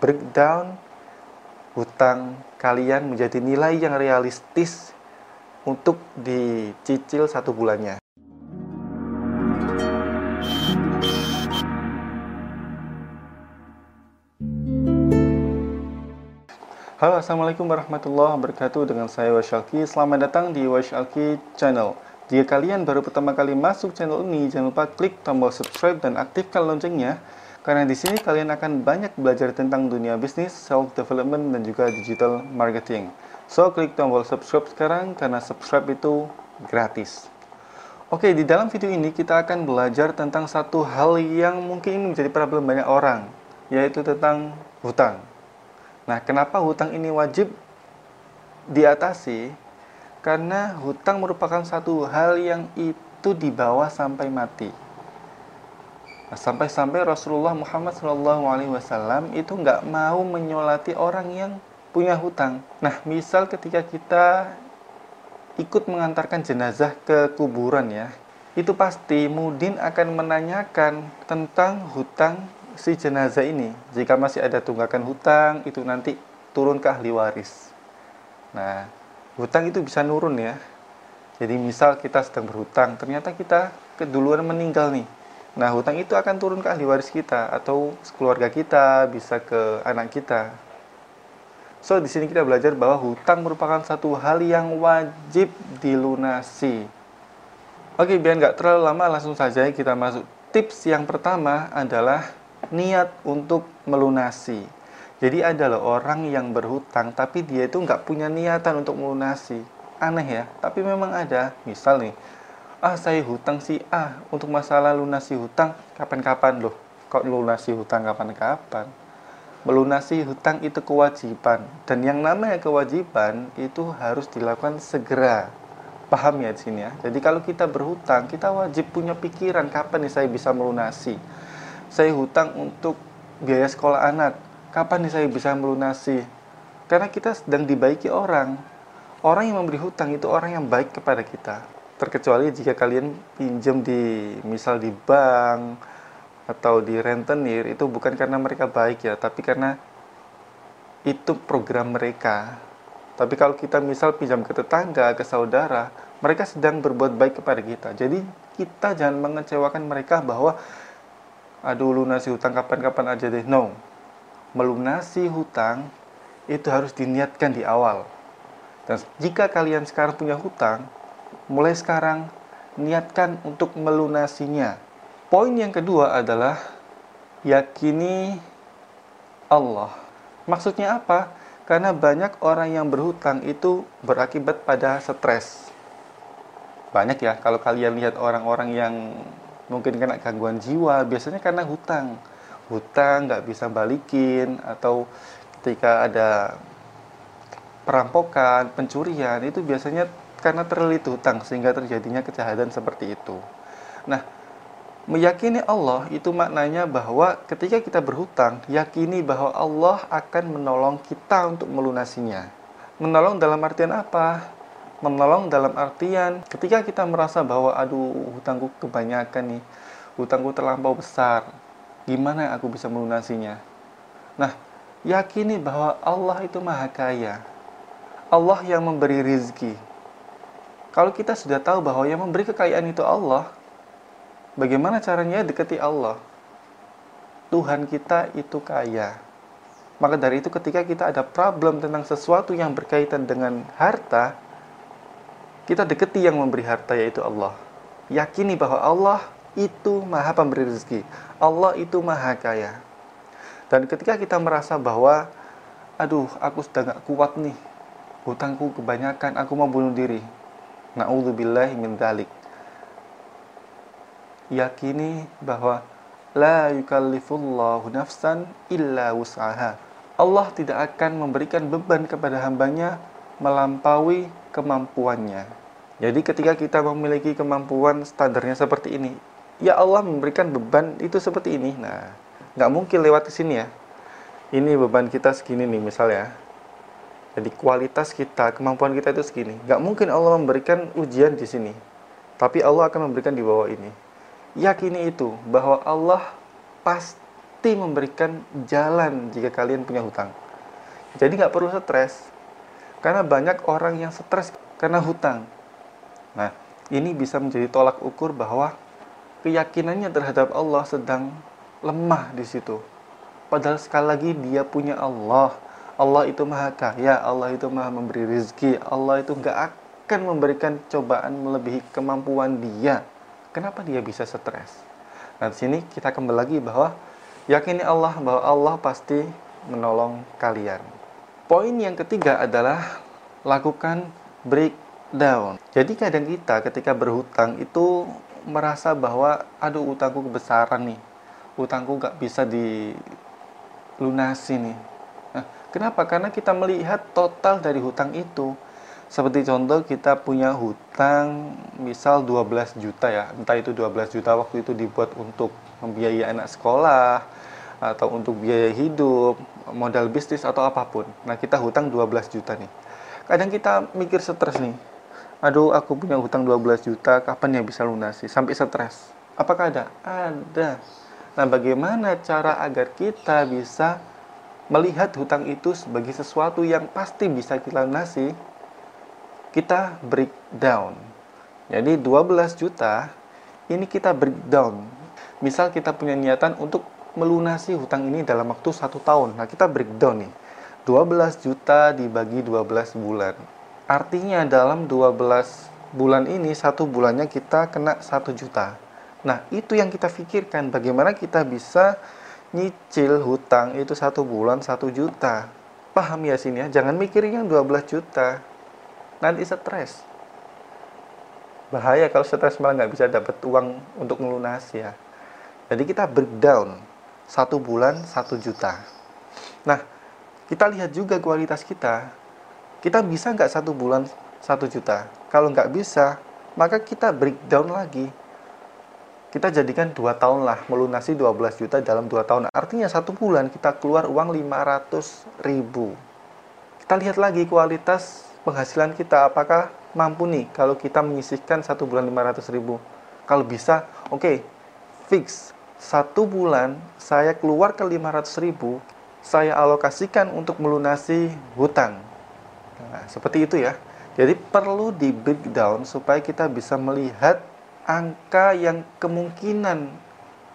breakdown hutang kalian menjadi nilai yang realistis untuk dicicil satu bulannya. Halo Assalamualaikum warahmatullahi wabarakatuh Dengan saya Washalki Selamat datang di Washalki Channel Jika kalian baru pertama kali masuk channel ini Jangan lupa klik tombol subscribe dan aktifkan loncengnya Karena di sini kalian akan banyak belajar tentang dunia bisnis, self-development, dan juga digital marketing So klik tombol subscribe sekarang Karena subscribe itu gratis Oke, di dalam video ini kita akan belajar tentang satu hal yang mungkin menjadi problem banyak orang Yaitu tentang hutang Nah, kenapa hutang ini wajib diatasi? Karena hutang merupakan satu hal yang itu dibawa sampai mati. Nah, sampai-sampai Rasulullah Muhammad SAW itu nggak mau menyolati orang yang punya hutang. Nah, misal ketika kita ikut mengantarkan jenazah ke kuburan ya, itu pasti Mudin akan menanyakan tentang hutang si jenazah ini jika masih ada tunggakan hutang itu nanti turun ke ahli waris. Nah, hutang itu bisa nurun ya. Jadi misal kita sedang berhutang, ternyata kita keduluan meninggal nih. Nah, hutang itu akan turun ke ahli waris kita atau keluarga kita, bisa ke anak kita. So, di sini kita belajar bahwa hutang merupakan satu hal yang wajib dilunasi. Oke, biar nggak terlalu lama, langsung saja kita masuk. Tips yang pertama adalah niat untuk melunasi. Jadi ada loh orang yang berhutang tapi dia itu nggak punya niatan untuk melunasi. Aneh ya, tapi memang ada. Misal nih, ah saya hutang si A untuk masalah lunasi hutang kapan-kapan loh. Kok lunasi hutang kapan-kapan? Melunasi hutang itu kewajiban dan yang namanya kewajiban itu harus dilakukan segera. Paham ya di sini ya. Jadi kalau kita berhutang, kita wajib punya pikiran kapan nih saya bisa melunasi saya hutang untuk biaya sekolah anak. Kapan nih saya bisa melunasi? Karena kita sedang dibaiki orang. Orang yang memberi hutang itu orang yang baik kepada kita. Terkecuali jika kalian pinjam di misal di bank atau di rentenir itu bukan karena mereka baik ya, tapi karena itu program mereka. Tapi kalau kita misal pinjam ke tetangga, ke saudara, mereka sedang berbuat baik kepada kita. Jadi kita jangan mengecewakan mereka bahwa aduh lunasi hutang kapan-kapan aja deh. No. Melunasi hutang itu harus diniatkan di awal. Dan jika kalian sekarang punya hutang, mulai sekarang niatkan untuk melunasinya. Poin yang kedua adalah yakini Allah. Maksudnya apa? Karena banyak orang yang berhutang itu berakibat pada stres. Banyak ya, kalau kalian lihat orang-orang yang mungkin kena gangguan jiwa biasanya karena hutang hutang nggak bisa balikin atau ketika ada perampokan pencurian itu biasanya karena terlilit hutang sehingga terjadinya kejahatan seperti itu. Nah meyakini Allah itu maknanya bahwa ketika kita berhutang yakini bahwa Allah akan menolong kita untuk melunasinya. Menolong dalam artian apa? Menolong dalam artian ketika kita merasa bahwa aduh hutangku kebanyakan nih hutangku terlampau besar gimana aku bisa melunasinya? Nah yakini bahwa Allah itu maha kaya. Allah yang memberi rizki kalau kita sudah tahu bahwa yang memberi kekayaan itu Allah bagaimana caranya dekati Allah Tuhan kita itu kaya maka dari itu ketika kita ada problem tentang sesuatu yang berkaitan dengan harta kita deketi yang memberi harta yaitu Allah. Yakini bahwa Allah itu maha pemberi rezeki. Allah itu maha kaya. Dan ketika kita merasa bahwa, aduh aku sudah gak kuat nih, hutangku kebanyakan, aku mau bunuh diri. Na'udzubillahi min dalik. Yakini bahwa la yukallifullahu nafsan illa wus'aha. Allah tidak akan memberikan beban kepada hambanya melampaui kemampuannya. Jadi ketika kita memiliki kemampuan standarnya seperti ini, ya Allah memberikan beban itu seperti ini. Nah, nggak mungkin lewat ke sini ya. Ini beban kita segini nih misalnya. Jadi kualitas kita, kemampuan kita itu segini. Nggak mungkin Allah memberikan ujian di sini. Tapi Allah akan memberikan di bawah ini. Yakini itu bahwa Allah pasti memberikan jalan jika kalian punya hutang. Jadi nggak perlu stres, karena banyak orang yang stres karena hutang. Nah, ini bisa menjadi tolak ukur bahwa keyakinannya terhadap Allah sedang lemah di situ. Padahal sekali lagi dia punya Allah. Allah itu maha kaya, Allah itu maha memberi rezeki, Allah itu nggak akan memberikan cobaan melebihi kemampuan dia. Kenapa dia bisa stres? Nah, di sini kita kembali lagi bahwa yakini Allah bahwa Allah pasti menolong kalian. Poin yang ketiga adalah lakukan breakdown. Jadi kadang kita ketika berhutang itu merasa bahwa aduh utangku kebesaran nih. Utangku nggak bisa dilunasi nih. Kenapa? Karena kita melihat total dari hutang itu. Seperti contoh kita punya hutang misal 12 juta ya. Entah itu 12 juta waktu itu dibuat untuk membiayai anak sekolah atau untuk biaya hidup, modal bisnis atau apa pun. Nah, kita hutang 12 juta nih. Kadang kita mikir stres nih. Aduh, aku punya hutang 12 juta, kapan ya bisa lunasi? Sampai stres. Apakah ada? Ada. Nah, bagaimana cara agar kita bisa melihat hutang itu sebagai sesuatu yang pasti bisa kita lunasi? Kita breakdown. Jadi 12 juta ini kita breakdown. Misal kita punya niatan untuk melunasi hutang ini dalam waktu satu tahun. Nah, kita breakdown nih. 12 juta dibagi 12 bulan. Artinya dalam 12 bulan ini, satu bulannya kita kena satu juta. Nah, itu yang kita pikirkan. Bagaimana kita bisa nyicil hutang itu satu bulan satu juta. Paham ya sini ya? Jangan mikirin yang 12 juta. Nanti stres. Bahaya kalau stres malah nggak bisa dapat uang untuk melunasi ya. Jadi kita breakdown satu bulan satu juta. Nah, kita lihat juga kualitas kita. Kita bisa nggak satu bulan satu juta? Kalau nggak bisa, maka kita breakdown lagi. Kita jadikan dua tahun lah melunasi 12 juta dalam dua tahun. Artinya satu bulan kita keluar uang 500 ribu. Kita lihat lagi kualitas penghasilan kita. Apakah mampu nih kalau kita menyisihkan satu bulan 500 ribu? Kalau bisa, oke, okay, fix satu bulan saya keluar ke 500 ribu, saya alokasikan untuk melunasi hutang. Nah, seperti itu ya. Jadi perlu di breakdown supaya kita bisa melihat angka yang kemungkinan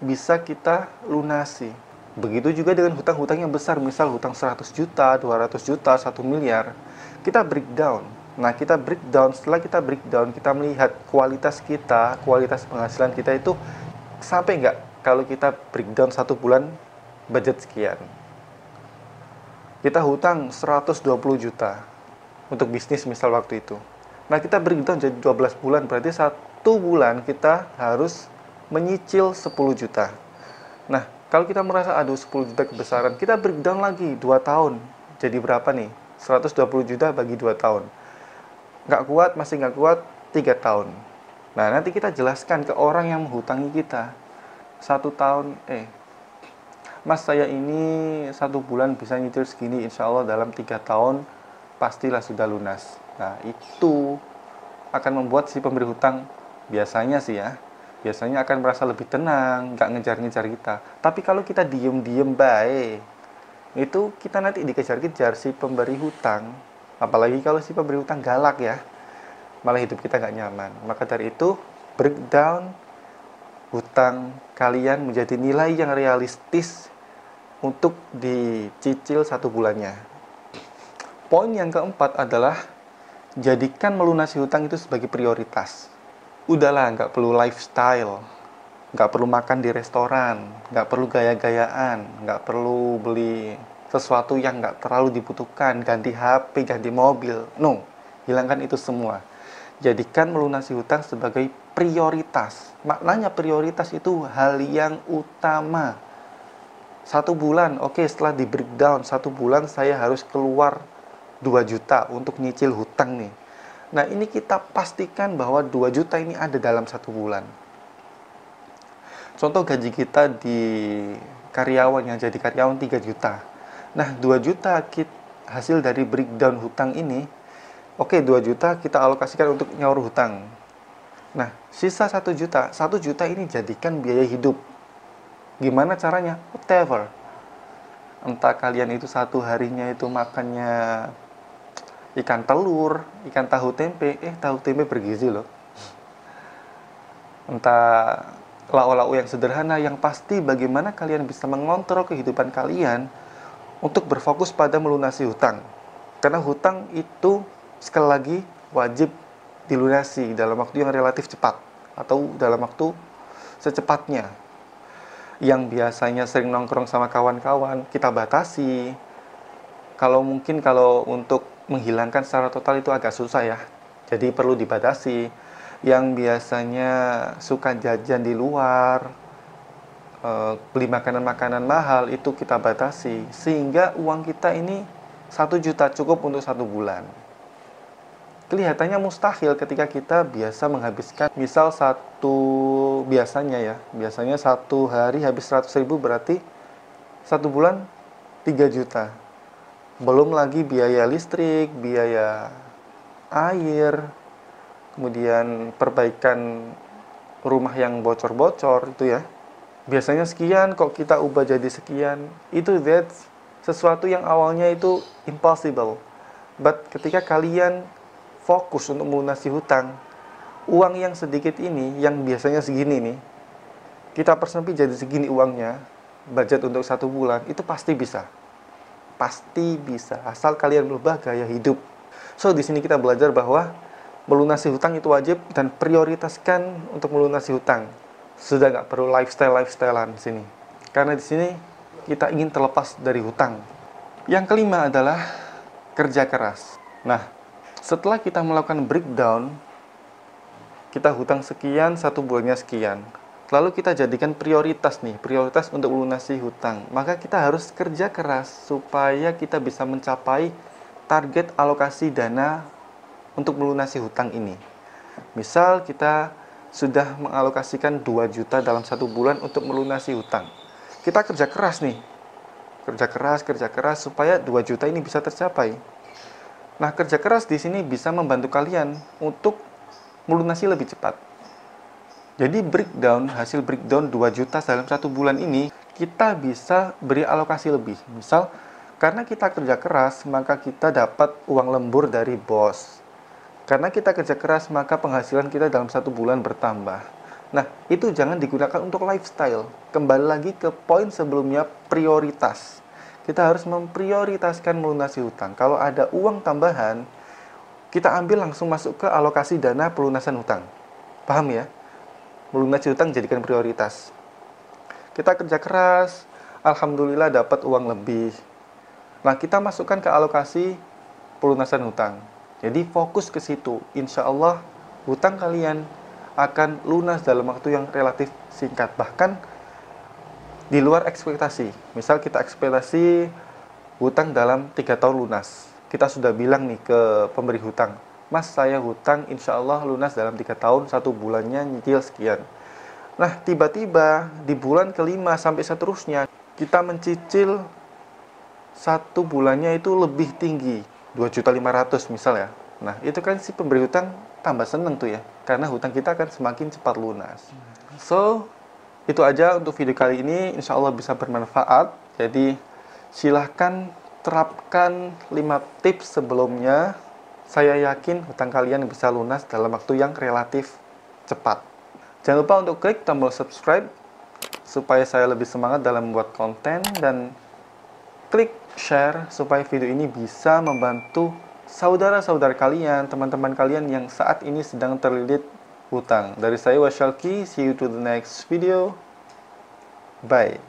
bisa kita lunasi. Begitu juga dengan hutang-hutang yang besar, misal hutang 100 juta, 200 juta, 1 miliar. Kita breakdown. Nah, kita breakdown, setelah kita breakdown, kita melihat kualitas kita, kualitas penghasilan kita itu sampai nggak kalau kita breakdown satu bulan budget sekian. Kita hutang 120 juta untuk bisnis misal waktu itu. Nah kita breakdown jadi 12 bulan. Berarti satu bulan kita harus menyicil 10 juta. Nah kalau kita merasa aduh 10 juta kebesaran kita breakdown lagi 2 tahun. Jadi berapa nih? 120 juta bagi 2 tahun. Nggak kuat masih nggak kuat 3 tahun. Nah nanti kita jelaskan ke orang yang menghutangi kita. Satu tahun eh mas saya ini satu bulan bisa nyicil segini insya Allah dalam tiga tahun pastilah sudah lunas nah itu akan membuat si pemberi hutang biasanya sih ya biasanya akan merasa lebih tenang nggak ngejar-ngejar kita. Tapi kalau kita diem-diem baik itu kita nanti dikejar-kejar si pemberi hutang. Apalagi kalau si pemberi hutang galak ya malah hidup kita nggak nyaman. Maka dari itu breakdown hutang kalian menjadi nilai yang realistis untuk dicicil satu bulannya. Poin yang keempat adalah jadikan melunasi hutang itu sebagai prioritas. Udahlah, nggak perlu lifestyle, nggak perlu makan di restoran, nggak perlu gaya-gayaan, nggak perlu beli sesuatu yang nggak terlalu dibutuhkan, ganti HP, ganti mobil. No, hilangkan itu semua. Jadikan melunasi hutang sebagai prioritas. Maknanya prioritas itu hal yang utama. Satu bulan, oke okay, setelah di breakdown, satu bulan saya harus keluar 2 juta untuk nyicil hutang nih. Nah ini kita pastikan bahwa 2 juta ini ada dalam satu bulan. Contoh gaji kita di karyawan yang jadi karyawan 3 juta. Nah 2 juta hasil dari breakdown hutang ini, oke okay, 2 juta kita alokasikan untuk nyaur hutang Nah, sisa satu juta, satu juta ini jadikan biaya hidup. Gimana caranya? Whatever. Entah kalian itu satu harinya itu makannya ikan telur, ikan tahu tempe, eh tahu tempe bergizi loh. Entah lauk-lauk yang sederhana yang pasti bagaimana kalian bisa mengontrol kehidupan kalian untuk berfokus pada melunasi hutang. Karena hutang itu sekali lagi wajib dilunasi dalam waktu yang relatif cepat atau dalam waktu secepatnya. Yang biasanya sering nongkrong sama kawan-kawan, kita batasi. Kalau mungkin kalau untuk menghilangkan secara total itu agak susah ya. Jadi perlu dibatasi. Yang biasanya suka jajan di luar, eh, beli makanan-makanan mahal itu kita batasi sehingga uang kita ini satu juta cukup untuk satu bulan kelihatannya mustahil ketika kita biasa menghabiskan misal satu biasanya ya biasanya satu hari habis 100 ribu berarti satu bulan 3 juta belum lagi biaya listrik biaya air kemudian perbaikan rumah yang bocor-bocor itu ya. Biasanya sekian kok kita ubah jadi sekian? Itu that sesuatu yang awalnya itu impossible. But ketika kalian fokus untuk melunasi hutang, uang yang sedikit ini, yang biasanya segini nih, kita persempit jadi segini uangnya, budget untuk satu bulan, itu pasti bisa. Pasti bisa, asal kalian berubah gaya hidup. So, di sini kita belajar bahwa melunasi hutang itu wajib dan prioritaskan untuk melunasi hutang. Sudah nggak perlu lifestyle-lifestylean di sini. Karena di sini kita ingin terlepas dari hutang. Yang kelima adalah kerja keras. Nah, setelah kita melakukan breakdown, kita hutang sekian, satu bulannya sekian. Lalu kita jadikan prioritas nih, prioritas untuk melunasi hutang. Maka kita harus kerja keras supaya kita bisa mencapai target alokasi dana untuk melunasi hutang ini. Misal kita sudah mengalokasikan 2 juta dalam satu bulan untuk melunasi hutang. Kita kerja keras nih. Kerja keras, kerja keras supaya 2 juta ini bisa tercapai. Nah, kerja keras di sini bisa membantu kalian untuk melunasi lebih cepat. Jadi breakdown, hasil breakdown 2 juta dalam satu bulan ini, kita bisa beri alokasi lebih. Misal, karena kita kerja keras, maka kita dapat uang lembur dari bos. Karena kita kerja keras, maka penghasilan kita dalam satu bulan bertambah. Nah, itu jangan digunakan untuk lifestyle. Kembali lagi ke poin sebelumnya, prioritas kita harus memprioritaskan melunasi hutang. Kalau ada uang tambahan, kita ambil langsung masuk ke alokasi dana pelunasan hutang. Paham ya? Melunasi hutang jadikan prioritas. Kita kerja keras, alhamdulillah dapat uang lebih. Nah, kita masukkan ke alokasi pelunasan hutang. Jadi fokus ke situ. Insya Allah hutang kalian akan lunas dalam waktu yang relatif singkat. Bahkan di luar ekspektasi. Misal kita ekspektasi hutang dalam tiga tahun lunas. Kita sudah bilang nih ke pemberi hutang, Mas saya hutang insya Allah lunas dalam tiga tahun, satu bulannya nyicil sekian. Nah tiba-tiba di bulan kelima sampai seterusnya kita mencicil satu bulannya itu lebih tinggi, 2.500 misal ya. Nah itu kan si pemberi hutang tambah seneng tuh ya, karena hutang kita akan semakin cepat lunas. So itu aja untuk video kali ini, insya Allah bisa bermanfaat. Jadi silahkan terapkan 5 tips sebelumnya. Saya yakin hutang kalian bisa lunas dalam waktu yang relatif cepat. Jangan lupa untuk klik tombol subscribe supaya saya lebih semangat dalam membuat konten dan klik share supaya video ini bisa membantu saudara-saudara kalian, teman-teman kalian yang saat ini sedang terlilit hutang. Dari saya Wasyalki, see you to the next video. Bye.